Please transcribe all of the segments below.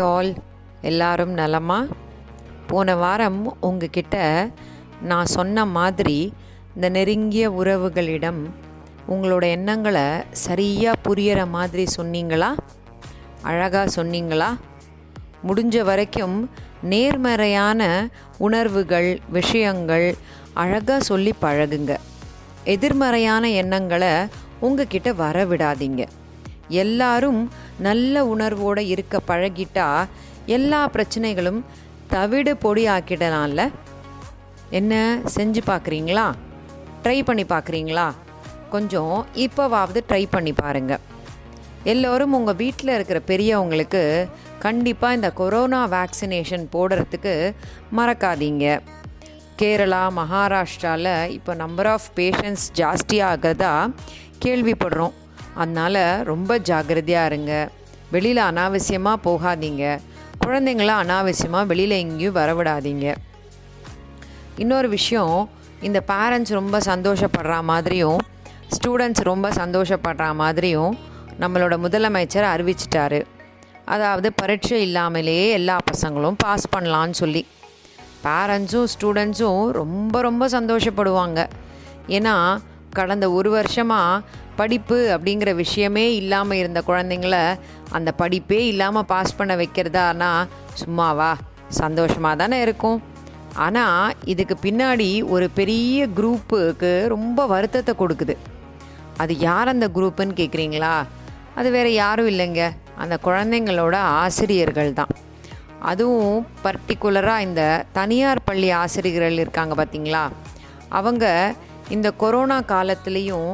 All எல்லாரும் நலமா? போன வாரம் உங்ககிட்ட நான் சொன்ன மாதிரி இந்த நெருங்கிய உறவுகளிடம் உங்களோட எண்ணங்களை சரியாக புரியற மாதிரி சொன்னீங்களா? அழகாக சொன்னீங்களா? முடிஞ்ச வரைக்கும் நேர்மறையான உணர்வுகள் விஷயங்கள் அழகாக சொல்லி பழகுங்க. எதிர்மறையான எண்ணங்களை உங்ககிட்ட வர விடாதீங்க எல்லாரும் நல்ல உணர்வோடு இருக்க பழகிட்டா எல்லா பிரச்சனைகளும் தவிடு பொடி ஆக்கிடலாம்ல என்ன செஞ்சு பார்க்குறீங்களா ட்ரை பண்ணி பார்க்குறீங்களா கொஞ்சம் இப்போவாவது ட்ரை பண்ணி பாருங்கள் எல்லோரும் உங்கள் வீட்டில் இருக்கிற பெரியவங்களுக்கு கண்டிப்பாக இந்த கொரோனா வேக்சினேஷன் போடுறதுக்கு மறக்காதீங்க. கேரளா மகாராஷ்டிராவில் இப்போ நம்பர் ஆஃப் பேஷண்ட்ஸ் ஜாஸ்தியாகிறதா கேள்விப்படுறோம். அதனால் ரொம்ப ஜாக்கிரதையாக இருங்க. வெளியில் அனாவசியமாக போகாதீங்க. குழந்தைங்கள அனாவசியமாக வெளியில் எங்கேயும் வரவிடாதீங்க. இன்னொரு விஷயம் இந்த பேரண்ட்ஸ் ரொம்ப சந்தோஷப்படுற மாதிரியும் ஸ்டூடெண்ட்ஸ் ரொம்ப சந்தோஷப்படுற மாதிரியும் நம்மளோட முதலமைச்சர் அறிவிச்சிட்டாரு. அதாவது பரீட்சை இல்லாமலேயே எல்லா பசங்களும் பாஸ் பண்ணலான்னு சொல்லி. பேரண்ட்ஸும் ஸ்டூடெண்ட்ஸும் ரொம்ப ரொம்ப சந்தோஷப்படுவாங்க. ஏன்னா கடந்த ஒரு வருஷமாக படிப்பு அப்படிங்கிற விஷயமே இல்லாமல் இருந்த குழந்தைங்கள அந்த படிப்பே இல்லாமல் பாஸ் பண்ண வைக்கிறதானா? சும்மாவா? சந்தோஷமாக தானே இருக்கும். ஆனால் இதுக்கு பின்னாடி ஒரு பெரிய குரூப்புக்கு ரொம்ப வருத்தத்தை கொடுக்குது. அது யார் அந்த குரூப்புன்னு கேட்குறீங்களா அது வேறு யாரும் இல்லைங்க. அந்த குழந்தைங்களோட ஆசிரியர்கள் தான். அதுவும் பர்டிகுலராக இந்த தனியார் பள்ளி ஆசிரியர்கள் இருக்காங்க பார்த்தீங்களா அவங்க இந்த கொரோனா காலத்துலேயும்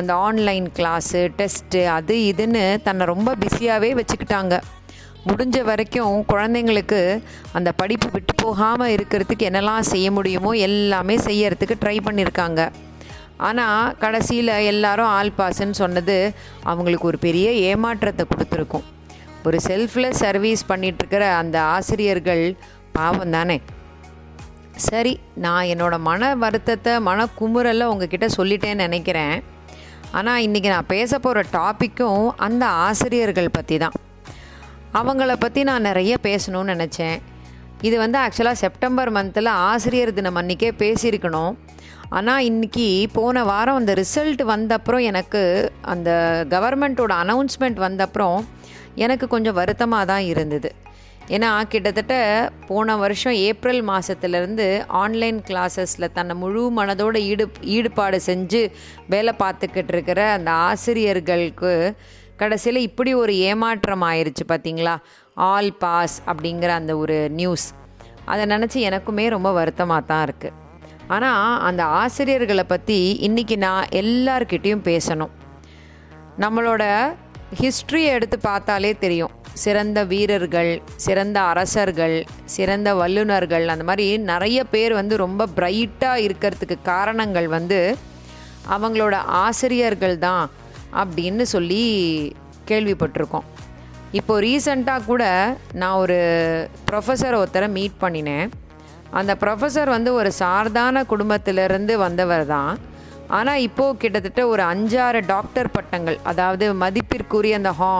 அந்த ஆன்லைன் கிளாஸு டெஸ்ட்டு அது இதுன்னு தன்னை ரொம்ப பிஸியாகவே வச்சுக்கிட்டாங்க. முடிஞ்ச வரைக்கும் குழந்தைங்களுக்கு அந்த படிப்பு விட்டு போகாமல் இருக்கிறதுக்கு என்னெல்லாம் செய்ய முடியுமோ எல்லாமே செய்யறதுக்கு ட்ரை பண்ணியிருக்காங்க ஆனால் கடைசியில் எல்லாரும் ஆல் பாஸ்ன்னு சொன்னது அவங்களுக்கு ஒரு பெரிய ஏமாற்றத்தை கொடுத்துருக்கும். ஒரு செல்ஃப்லெஸ் சர்வீஸ் பண்ணிகிட்ருக்கிற அந்த ஆசிரியர்கள் பாவம் தானே சரி நான் என்னோடய மன வருத்தத்தை மன குமுறலை உங்ககிட்ட சொல்லிட்டேன்னு நினைக்கிறேன். ஆனால் இன்றைக்கி நான் பேச போகிற டாப்பிக்கும் அந்த ஆசிரியர்கள் பற்றி தான். அவங்கள பற்றி நான் நிறைய பேசணும்னு நினச்சேன். இது வந்து ஆக்சுவலாக செப்டம்பர் மந்தில் ஆசிரியர் தினம் அன்றைக்கே பேசியிருக்கணும். ஆனால் இன்றைக்கி போன வாரம் அந்த ரிசல்ட் வந்தப்புறம் எனக்கு அந்த கவர்மெண்ட்டோட அனௌன்ஸ்மெண்ட் வந்தப்புறம் எனக்கு கொஞ்சம் வருத்தமாக தான் இருந்தது. ஏன்னா கிட்டத்தட்ட போன வருஷம் ஏப்ரல் மாதத்துலேருந்து ஆன்லைன் கிளாஸஸில் தன்னை முழு மனதோட ஈடு ஈடுபாடு செஞ்சு வேலை பார்த்துக்கிட்டு இருக்கிற அந்த ஆசிரியர்களுக்கு கடைசியில் இப்படி ஒரு ஏமாற்றம் ஆயிடுச்சு பார்த்தீங்களா ஆல் பாஸ் அப்படிங்கிற அந்த ஒரு நியூஸ். அதை நினச்சி எனக்குமே ரொம்ப வருத்தமாக தான் இருக்குது ஆனால் அந்த ஆசிரியர்களை பற்றி இன்றைக்கி நான் எல்லார்கிட்டேயும் பேசணும். நம்மளோட ஹிஸ்ட்ரியை எடுத்து பார்த்தாலே தெரியும். சிறந்த வீரர்கள் சிறந்த அரசர்கள் சிறந்த வல்லுநர்கள் அந்த மாதிரி நிறைய பேர் வந்து ரொம்ப பிரைட்டாக இருக்கிறதுக்கு காரணங்கள் வந்து அவங்களோட ஆசிரியர்கள் தான் அப்படின்னு சொல்லி கேள்விப்பட்டிருக்கோம். இப்போ ரீசண்டாக கூட நான் ஒரு ப்ரொஃபஸர் ஒருத்தரை மீட் பண்ணினேன். அந்த ப்ரொஃபஸர் வந்து ஒரு சார்தான குடும்பத்திலிருந்து வந்தவர் தான். ஆனால் இப்போது கிட்டத்தட்ட ஒரு அஞ்சாறு டாக்டர் பட்டங்கள் அதாவது மதிப்பிற்குரிய அந்த ஹா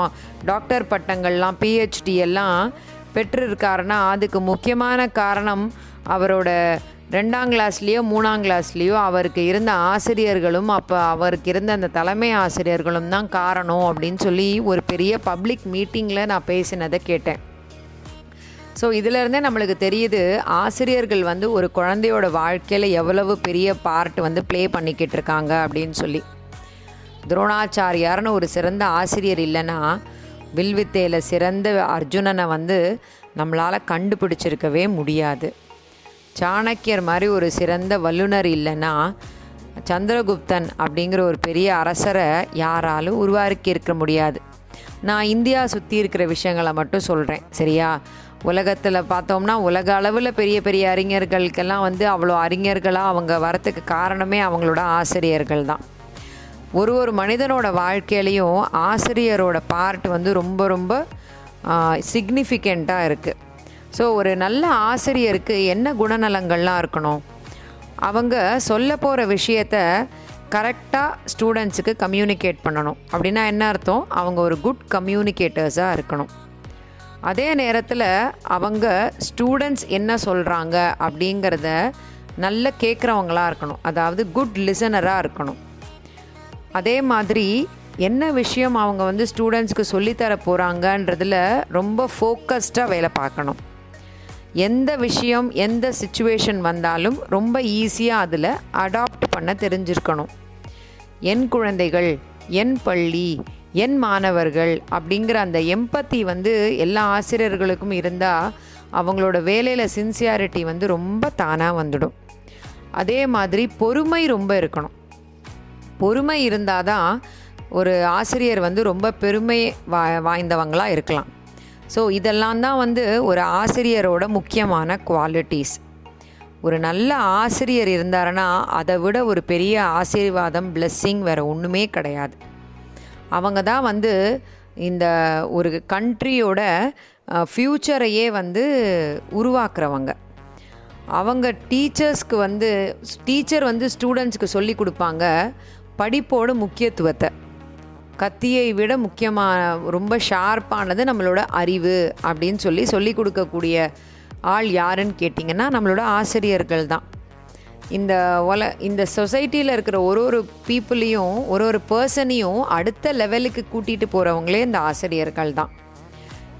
டாக்டர் பட்டங்கள்லாம் பிஹெச்டி எல்லாம் பெற்றிருக்காருன்னா அதுக்கு முக்கியமான காரணம் அவரோட ரெண்டாம் கிளாஸ்லேயோ மூணாம் கிளாஸ்லேயோ அவருக்கு இருந்த ஆசிரியர்களும் அப்போ அவருக்கு இருந்த அந்த தலைமை ஆசிரியர்களும் தான் காரணம் அப்படின்னு சொல்லி ஒரு பெரிய பப்ளிக் மீட்டிங்கில் நான் பேசினதை கேட்டேன். ஸோ இதிலேருந்தே நம்மளுக்கு தெரியுது ஆசிரியர்கள் வந்து ஒரு குழந்தையோட வாழ்க்கையில் எவ்வளவு பெரிய பார்ட் வந்து ப்ளே பண்ணிக்கிட்டு இருக்காங்க அப்படின்னு சொல்லி. துரோணாச்சாரியார்னு ஒரு சிறந்த ஆசிரியர் இல்லைன்னா வில்வித்தையில் சிறந்த அர்ஜுனனை வந்து நம்மளால் கண்டுபிடிச்சிருக்கவே முடியாது. சாணக்கியர் மாதிரி ஒரு சிறந்த வல்லுனர் இல்லைன்னா சந்திரகுப்தன் அப்படிங்கிற ஒரு பெரிய அரசரை யாராலும் உருவாக்கி இருக்க முடியாது. நான் இந்தியா சுற்றி இருக்கிற விஷயங்களை மட்டும் சொல்கிறேன் சரியா? உலகத்தில் பார்த்தோம்னா உலக அளவில் பெரிய பெரிய அறிஞர்களுக்கெல்லாம் வந்து அவ்வளோ அறிஞர்களாக அவங்க வரத்துக்கு காரணமே அவங்களோட ஆசிரியர்கள் தான். ஒரு ஒரு மனிதனோட வாழ்க்கையிலையும் ஆசிரியரோட பார்ட் வந்து ரொம்ப ரொம்ப சிக்னிஃபிகண்ட்டாக இருக்குது ஸோ ஒரு நல்ல ஆசிரியருக்கு என்ன குணநலங்கள்லாம் இருக்கணும்? அவங்க சொல்ல போகிற விஷயத்த கரெக்டாக ஸ்டூடெண்ட்ஸுக்கு கம்யூனிகேட் பண்ணணும். அப்படின்னா என்ன அர்த்தம்? அவங்க ஒரு குட் கம்யூனிகேட்டர்ஸாக இருக்கணும். அதே நேரத்தில் அவங்க ஸ்டூடெண்ட்ஸ் என்ன சொல்கிறாங்க அப்படிங்கிறத நல்ல கேட்குறவங்களாக இருக்கணும். அதாவது குட் லிசனராக இருக்கணும். அதே மாதிரி என்ன விஷயம் அவங்க வந்து ஸ்டூடெண்ட்ஸ்க்கு சொல்லித்தர போகிறாங்கன்றதில் ரொம்ப ஃபோக்கஸ்டாக வேலை பார்க்கணும். எந்த விஷயம் எந்த சுச்சுவேஷன் வந்தாலும் ரொம்ப ஈஸியாக அதில் அடாப்ட் பண்ண தெரிஞ்சிருக்கணும். என் குழந்தைகள் என் பள்ளி என் மாணவர்கள் அப்படிங்கிற அந்த எம்பத்தி வந்து எல்லா ஆசிரியர்களுக்கும் இருந்தால் அவங்களோட வேலையில் சின்சியாரிட்டி வந்து ரொம்ப தானாக வந்துடும். அதே மாதிரி பொறுமை ரொம்ப இருக்கணும். பொறுமை இருந்தால் தான் ஒரு ஆசிரியர் வந்து ரொம்ப பெருமை வா வாய்ந்தவங்களாக இருக்கலாம். ஸோ இதெல்லாம் தான் வந்து ஒரு ஆசிரியரோட முக்கியமான குவாலிட்டிஸ் ஒரு நல்ல ஆசிரியர் இருந்தாருன்னா அதை விட ஒரு பெரிய ஆசீர்வாதம் பிளெஸ்ஸிங் வேறு ஒன்றுமே கிடையாது. அவங்க தான் வந்து இந்த ஒரு கண்ட்ரியோட ஃப்யூச்சரையே வந்து உருவாக்குறவங்க. அவங்க டீச்சர்ஸ்க்கு வந்து டீச்சர் வந்து ஸ்டூடெண்ட்ஸ்க்கு சொல்லி கொடுப்பாங்க படிப்போட முக்கியத்துவத்தை. கத்தியை விட முக்கியமான ரொம்ப ஷார்ப்பானது நம்மளோட அறிவு அப்படின்னு சொல்லி சொல்லி கொடுக்கக்கூடிய ஆள் யாருன்னு கேட்டிங்கன்னா நம்மளோட ஆசிரியர்கள் தான். இந்த ஒல இந்த சொசைட்டியில் இருக்கிற ஒரு ஒரு பீப்புளையும் ஒரு ஒரு பர்சனையும் அடுத்த லெவலுக்கு கூட்டிகிட்டு போகிறவங்களே இந்த ஆசிரியர்கள் தான்.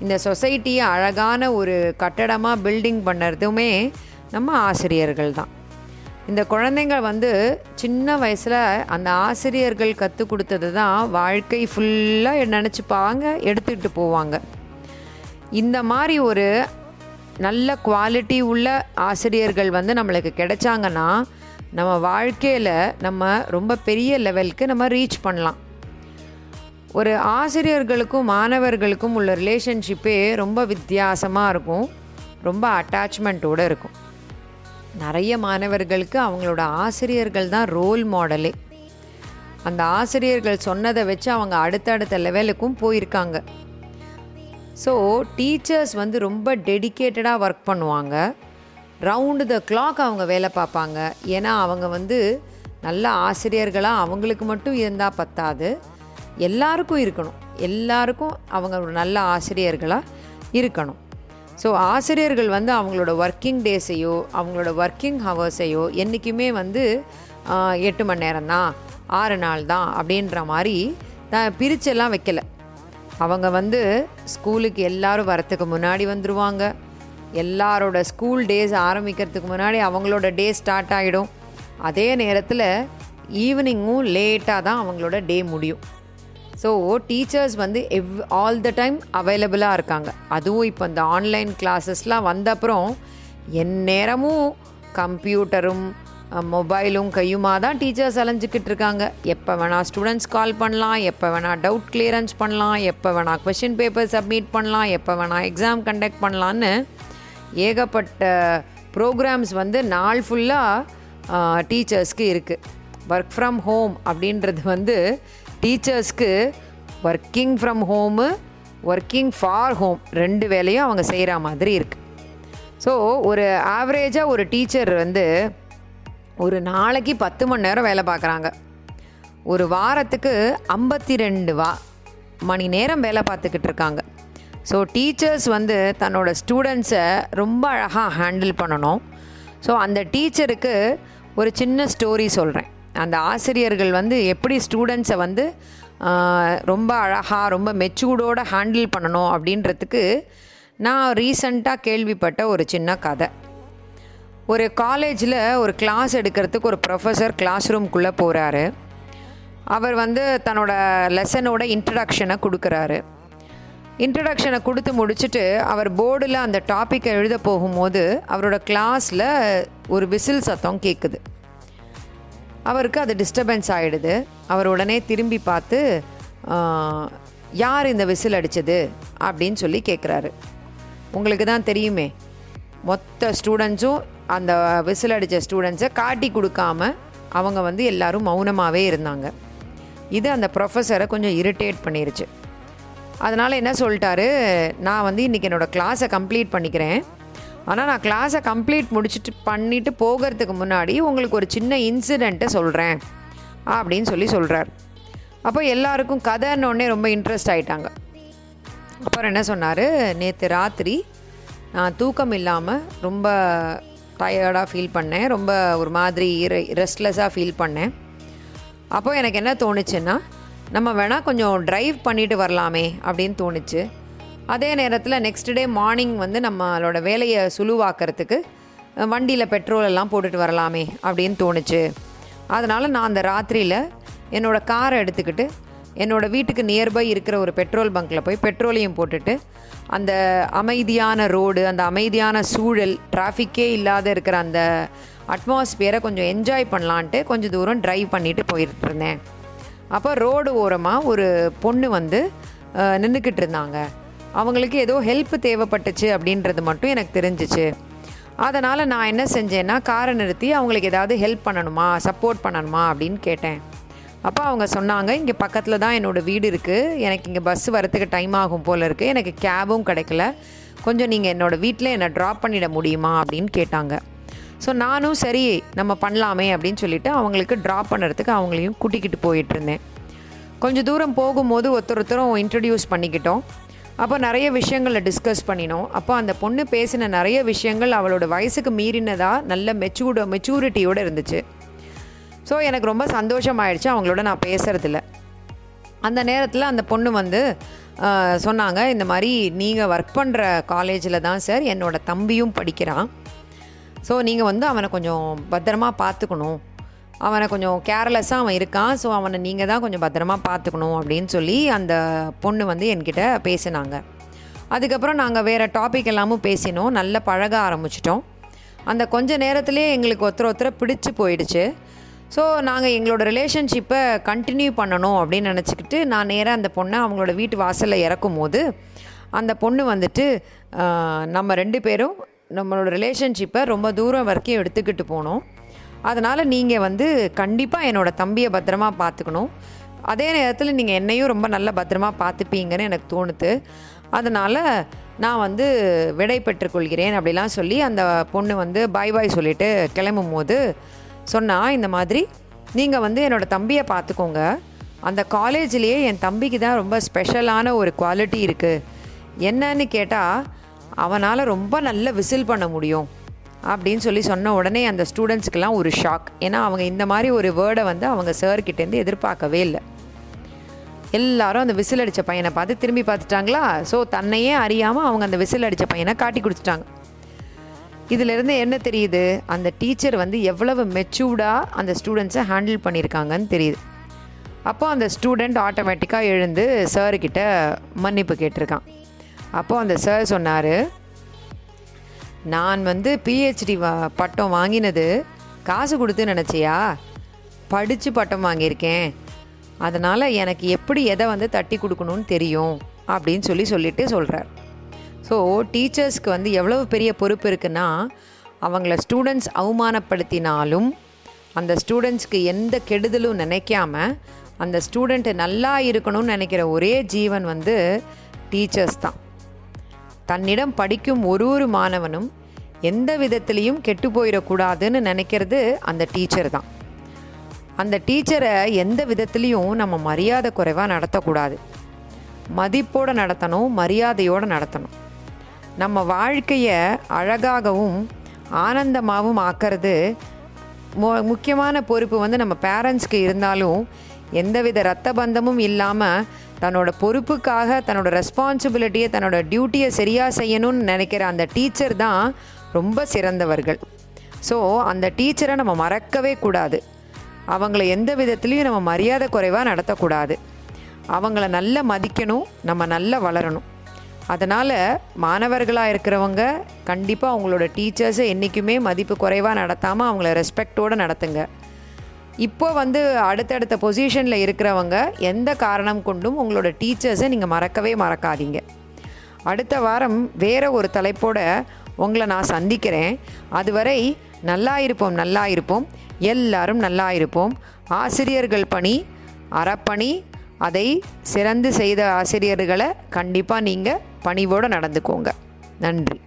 இந்த சொசைட்டியை அழகான ஒரு கட்டடமாக பில்டிங் பண்ணுறதுமே நம்ம ஆசிரியர்கள் தான். இந்த குழந்தைங்க வந்து சின்ன வயசில் அந்த ஆசிரியர்கள் கற்றுக் கொடுத்தது தான் வாழ்க்கை ஃபுல்லாக நினச்சிப்பாங்க எடுத்துக்கிட்டு போவாங்க. இந்த மாதிரி ஒரு நல்ல குவாலிட்டி உள்ள ஆசிரியர்கள் வந்து நம்மளுக்கு கிடைச்சாங்கன்னா நம்ம வாழ்க்கையில் நம்ம ரொம்ப பெரிய லெவலுக்கு நம்ம ரீச் பண்ணலாம். ஒரு ஆசிரியர்களுக்கும் மாணவர்களுக்கும் உள்ள ரிலேஷன்ஷிப்பே ரொம்ப வித்தியாசமாக இருக்கும். ரொம்ப அட்டாச்மெண்ட்டோடு இருக்கும். நிறைய மாணவர்களுக்கு அவங்களோட ஆசிரியர்கள் தான் ரோல் மாடலே அந்த ஆசிரியர்கள் சொன்னதை வச்சு அவங்க அடுத்தடுத்த லெவலுக்கும் போயிருக்காங்க. ஸோ டீச்சர்ஸ் வந்து ரொம்ப டெடிக்கேட்டடாக ஒர்க் பண்ணுவாங்க. ரவுண்டு த கிளாக் அவங்க வேலை பார்ப்பாங்க. ஏன்னா அவங்க வந்து நல்ல ஆசிரியர்களாக அவங்களுக்கு மட்டும் இருந்தால் பத்தாது. எல்லாருக்கும் இருக்கணும். எல்லாருக்கும் அவங்க ஒரு நல்ல ஆசிரியர்களாக இருக்கணும். ஸோ ஆசிரியர்கள் வந்து அவங்களோட ஒர்க்கிங் டேஸையோ அவங்களோட ஒர்க்கிங் ஹவர்ஸையோ என்றைக்குமே வந்து எட்டு மணி நேரம் தான் ஆறு நாள் தான் அப்படின்ற மாதிரி த பிரிச்செல்லாம் வைக்கலை. அவங்க வந்து ஸ்கூலுக்கு எல்லாரும் வரத்துக்கு முன்னாடி வந்துடுவாங்க எல்லாரோட ஸ்கூல் டேஸ் ஆரம்பிக்கிறதுக்கு முன்னாடி அவங்களோட டே ஸ்டார்ட் ஆகிடும் அதே நேரத்தில் ஈவினிங்கும் லேட்டாக தான் அவங்களோட டே முடியும். ஸோ டீச்சர்ஸ் வந்து எவ் ஆல் த டைம் அவைலபிளாக இருக்காங்க. அதுவும் இப்போ இந்த ஆன்லைன் கிளாஸஸ்லாம் வந்த அப்புறம் எந்நேரமும் கம்ப்யூட்டரும் மொபைலும் கையுமாக தான் டீச்சர்ஸ் அலைஞ்சிக்கிட்டு இருக்காங்க எப்போ வேணால் ஸ்டூடெண்ட்ஸ் கால் பண்ணலாம் எப்போ வேணால் டவுட் கிளியரன்ஸ் பண்ணலாம் எப்போ வேணால் கொஷின் பேப்பர் சப்மிட் பண்ணலாம் எப்போ வேணால் எக்ஸாம் கண்டக்ட் பண்ணலான்னு ஏகப்பட்ட ப்ரோக்ராம்ஸ் வந்து நாள் ஃபுல்லாக டீச்சர்ஸ்க்கு இருக்குது ஒர்க் ஃப்ரம் ஹோம் அப்படின்றது வந்து டீச்சர்ஸ்க்கு working from home working for home ரெண்டு வேலையும் அவங்க செய்கிற மாதிரி இருக்குது ஸோ ஒரு ஆவரேஜாக ஒரு டீச்சர் வந்து ஒரு நாளைக்கு பத்து மணி நேரம் வேலை பார்க்குறாங்க. ஒரு வாரத்துக்கு ஐம்பத்தி ரெண்டு வா மணி நேரம் வேலை பார்த்துக்கிட்டு இருக்காங்க. ஸோ டீச்சர்ஸ் வந்து தன்னோட ஸ்டூடெண்ட்ஸை ரொம்ப அழகாக ஹேண்டில் பண்ணணும். ஸோ அந்த டீச்சருக்கு ஒரு சின்ன ஸ்டோரி சொல்கிறேன் அந்த ஆசிரியர்கள் வந்து எப்படி ஸ்டூடெண்ட்ஸை வந்து ரொம்ப அழகாக ரொம்ப மெச்சூர்டோடு ஹேண்டில் பண்ணணும் அப்படின்றதுக்கு நான் ரீசண்டாக கேள்விப்பட்ட ஒரு சின்ன கதை. ஒரு காலேஜில் ஒரு கிளாஸ் எடுக்கிறதுக்கு ஒரு ப்ரொஃபஸர் கிளாஸ் ரூம்குள்ளே போகிறாரு அவர் வந்து தன்னோட லெசனோட இன்ட்ரடக்ஷனை கொடுக்குறாரு. இன்ட்ரடக்ஷனை கொடுத்து முடிச்சுட்டு அவர் போர்டில் அந்த டாப்பிக்கை எழுத போகும்போது அவரோட கிளாஸில் ஒரு விசில் சத்தம் கேட்குது அவருக்கு அது டிஸ்டர்பன்ஸ் ஆகிடுது அவர் உடனே திரும்பி பார்த்து யார் இந்த விசில் அடித்தது அப்படின்னு சொல்லி கேட்குறாரு உங்களுக்கு தான் தெரியுமே. மொத்த ஸ்டூடெண்ட்ஸும் அந்த விசில் அடித்த ஸ்டூடெண்ட்ஸை காட்டி கொடுக்காம அவங்க வந்து எல்லோரும் மௌனமாகவே இருந்தாங்க. இது அந்த ப்ரொஃபஸரை கொஞ்சம் இரிட்டேட் பண்ணிருச்சு. அதனால் என்ன சொல்லிட்டாரு நான் வந்து இன்றைக்கி என்னோடய கிளாஸை கம்ப்ளீட் பண்ணிக்கிறேன். ஆனால் நான் கிளாஸை கம்ப்ளீட் முடிச்சுட்டு பண்ணிவிட்டு போகிறதுக்கு முன்னாடி உங்களுக்கு ஒரு சின்ன இன்சிடெண்ட்டை சொல்கிறேன் அப்படின்னு சொல்லி சொல்கிறார் அப்போ எல்லாருக்கும் கதைன்னொடனே ரொம்ப இன்ட்ரெஸ்ட் ஆகிட்டாங்க அப்புறம் என்ன சொன்னார் நேற்று ராத்திரி நான் தூக்கம் இல்லாமல் ரொம்ப டயர்டாக ஃபீல் பண்ணேன். ரொம்ப ஒரு மாதிரி ரெஸ்ட்லெஸ்ஸாக ஃபீல் பண்ணேன். அப்போ எனக்கு என்ன தோணுச்சுன்னா நம்ம வேணால் கொஞ்சம் ட்ரைவ் பண்ணிட்டு வரலாமே அப்படின்னு தோணுச்சு. அதே நேரத்தில் நெக்ஸ்ட் டே மார்னிங் வந்து நம்மளோட வேலையை சுழுவாக்கிறதுக்கு வண்டியில் பெட்ரோல் எல்லாம் போட்டுட்டு வரலாமே அப்படின்னு தோணுச்சு. அதனால் நான் அந்த ராத்திரியில் என்னோடய காரை எடுத்துக்கிட்டு என்னோடய வீட்டுக்கு நியர்பை இருக்கிற ஒரு பெட்ரோல் பங்க்கில் போய் பெட்ரோலையும் போட்டுட்டு அந்த அமைதியான ரோடு அந்த அமைதியான சூழல் டிராஃபிக்கே இல்லாத இருக்கிற அந்த அட்மாஸ்பியரை கொஞ்சம் என்ஜாய் பண்ணலான்ட்டு கொஞ்சம் தூரம் ட்ரைவ் பண்ணிட்டு போயிட்டு இருந்தேன். அப்போ ரோடு ஓரமாக ஒரு பொண்ணு வந்து நின்றுக்கிட்டு இருந்தாங்க. அவங்களுக்கு ஏதோ ஹெல்ப் தேவைப்பட்டுச்சு அப்படின்றது மட்டும் எனக்கு தெரிஞ்சிச்சு. அதனால் நான் என்ன செஞ்சேன்னா காரை நிறுத்தி அவங்களுக்கு ஏதாவது ஹெல்ப் பண்ணணுமா சப்போர்ட் பண்ணணுமா அப்படின்னு கேட்டேன். அப்போ அவங்க சொன்னாங்க இங்கே பக்கத்தில் தான் என்னோடய வீடு இருக்குது எனக்கு இங்கே பஸ் வரத்துக்கு டைம் ஆகும் போல் இருக்குது எனக்கு கேபும் கிடைக்கல. கொஞ்சம் நீங்கள் என்னோடய வீட்டில் என்னை ட்ராப் பண்ணிட முடியுமா? அப்படின்னு கேட்டாங்க. ஸோ நானும் சரி நம்ம பண்ணலாமே அப்படின்னு சொல்லிட்டு அவங்களுக்கு ட்ராப் பண்ணுறதுக்கு அவங்களையும் கூட்டிக்கிட்டு போயிட்டு இருந்தேன். கொஞ்சம் தூரம் போகும்போது ஒருத்தர் ஒருத்தரும் இன்ட்ரடியூஸ் பண்ணிக்கிட்டோம். அப்போ நிறைய விஷயங்களை டிஸ்கஸ் பண்ணினோம். அப்போ அந்த பொண்ணு பேசின நிறைய விஷயங்கள் அவளோட வயசுக்கு மீறினதாக நல்ல மெச்சூர்ட மெச்சூரிட்டியோடு இருந்துச்சு. ஸோ எனக்கு ரொம்ப சந்தோஷமாயிடுச்சு அவங்களோட நான் பேசுகிறதில்ல அந்த நேரத்தில் அந்த பொண்ணு வந்து சொன்னாங்க இந்த மாதிரி நீங்கள் ஒர்க் பண்ணுற காலேஜில் தான் சார் என்னோடய தம்பியும் படிக்கிறான். ஸோ நீங்கள் வந்து அவனை கொஞ்சம் பத்திரமா பார்த்துக்கணும். அவனை கொஞ்சம் கேர்லெஸ்ஸாக அவன் இருக்கான். ஸோ அவனை நீங்கள் தான் கொஞ்சம் பத்திரமா பார்த்துக்கணும் அப்படின்னு சொல்லி அந்த பொண்ணு வந்து என்கிட்ட பேசினாங்க. அதுக்கப்புறம் நாங்கள் வேறு டாபிக் எல்லாமும் பேசினோம். நல்ல பழக ஆரம்பிச்சிட்டோம். அந்த கொஞ்ச நேரத்துலேயே எங்களுக்கு ஒருத்தர் ஒருத்தரை பிடிச்சி போயிடுச்சு. ஸோ நாங்கள் எங்களோட ரிலேஷன்ஷிப்பை கண்டினியூ பண்ணணும் அப்படின்னு நினச்சிக்கிட்டு நான் நேராக அந்த பொண்ணை அவங்களோட வீட்டு வாசலில் இறக்கும் போது அந்த பொண்ணு வந்துட்டு நம்ம ரெண்டு பேரும் நம்மளோட ரிலேஷன்ஷிப்பை ரொம்ப தூரம் வரைக்கும் எடுத்துக்கிட்டு போனோம். அதனால் நீங்கள் வந்து கண்டிப்பாக என்னோடய தம்பியை பத்திரமா பார்த்துக்கணும் அதே நேரத்தில் நீங்கள் என்னையும் ரொம்ப நல்ல பத்திரமா பார்த்துப்பீங்கன்னு எனக்கு தோணுது. அதனால் நான் வந்து விடை பெற்றுக்கொள்கிறேன் அப்படிலாம் சொல்லி அந்த பொண்ணு வந்து பாய் பாய் சொல்லிவிட்டு கிளம்பும் போது சொன்னால் இந்த மாதிரி நீங்கள் வந்து என்னோடய தம்பியை பார்த்துக்கோங்க அந்த காலேஜ்லேயே என் தம்பிக்கு தான் ரொம்ப ஸ்பெஷலான ஒரு குவாலிட்டி இருக்குது என்னன்னு கேட்டால் அவனால் ரொம்ப நல்ல விசில் பண்ண முடியும். அப்படின்னு சொல்லி சொன்ன உடனே அந்த ஸ்டூடெண்ட்ஸுக்கெல்லாம் ஒரு ஷாக். ஏன்னா அவங்க இந்த மாதிரி ஒரு வேர்டை வந்து அவங்க சார்கிட்டேருந்து எதிர்பார்க்கவே இல்லை. எல்லாரும் அந்த விசில் அடித்த பையனை பார்த்து திரும்பி பார்த்துட்டாங்களா? ஸோ தன்னையே அறியாமல் அவங்க அந்த விசில் அடித்த பையனை காட்டி கொடுத்துட்டாங்க இதிலிருந்து என்ன தெரியுது? அந்த டீச்சர் வந்து எவ்வளவு மெச்சூர்டாக அந்த ஸ்டூடெண்ட்ஸை ஹேண்டில் பண்ணியிருக்காங்கன்னு தெரியுது. அப்போ அந்த ஸ்டூடெண்ட் ஆட்டோமேட்டிக்காக எழுந்து சார்கிட்ட மன்னிப்பு கேட்டிருக்கான். அப்போ அந்த சார் சொன்னார் நான் வந்து பிஹெச்டி வா பட்டம் வாங்கினது காசு கொடுத்து நினச்சியா? படித்து பட்டம் வாங்கியிருக்கேன். அதனால் எனக்கு எப்படி எதை வந்து தட்டி கொடுக்கணும்னு தெரியும்? அப்படின்னு சொல்லி சொல்லிட்டு சொல்கிறார் ஸோ டீச்சர்ஸ்க்கு வந்து எவ்வளவு பெரிய பொறுப்பு இருக்குன்னா அவங்கள ஸ்டூடெண்ட்ஸ் அவமானப்படுத்தினாலும் அந்த ஸ்டூடெண்ட்ஸ்க்கு எந்த கெடுதலும் நினைக்காம அந்த ஸ்டூடெண்ட்டு நல்லா இருக்கணும்னு நினைக்கிற ஒரே ஜீவன் வந்து டீச்சர்ஸ் தான். தன்னிடம் படிக்கும் ஒரு ஒரு மாணவனும் எந்த விதத்துலேயும் கெட்டு போயிடக்கூடாதுன்னு நினைக்கிறது அந்த டீச்சர் தான். அந்த டீச்சரை எந்த விதத்துலேயும் நம்ம மரியாதை குறைவாக நடத்தக்கூடாது. மதிப்போடு நடத்தணும் மரியாதையோடு நடத்தணும். நம்ம வாழ்க்கையை அழகாகவும் ஆனந்தமாகவும் ஆக்கிறது மோ முக்கியமான பொறுப்பு வந்து நம்ம பேரண்ட்ஸ்க்கு இருந்தாலும் எந்தவித ரத்த பந்தமும் இல்லாமல் தன்னோட பொறுப்புக்காக தன்னோட ரெஸ்பான்சிபிலிட்டியை தன்னோட டியூட்டியை சரியாக செய்யணும்னு நினைக்கிற அந்த டீச்சர் தான் ரொம்ப சிறந்தவர்கள். ஸோ அந்த டீச்சரை நம்ம மறக்கவே கூடாது. அவங்கள எந்த விதத்துலேயும் நம்ம மரியாதை குறைவாக நடத்தக்கூடாது. அவங்கள நல்லா மதிக்கணும் நம்ம நல்லா வளரணும். அதனால் மாணவர்களாக இருக்கிறவங்க கண்டிப்பாக அவங்களோட டீச்சர்ஸை என்றைக்குமே மதிப்பு குறைவாக நடத்தாமல் அவங்கள ரெஸ்பெக்டோடு நடத்துங்க. இப்போ வந்து அடுத்தடுத்த பொசிஷனில் இருக்கிறவங்க எந்த காரணம் கொண்டும் உங்களோட டீச்சர்ஸை நீங்கள் மறக்கவே மறக்காதீங்க. அடுத்த வாரம் வேறு ஒரு தலைப்போட உங்களை நான் சந்திக்கிறேன். அதுவரை நல்லா இருப்போம் நல்லா இருப்போம். எல்லாரும் நல்லா இருப்போம். ஆசிரியர்கள் பணி அறப்பணி அதை சிறந்து செய்த ஆசிரியர்களை கண்டிப்பாக நீங்கள் பணிவோடு நடந்துக்கோங்க. நன்றி.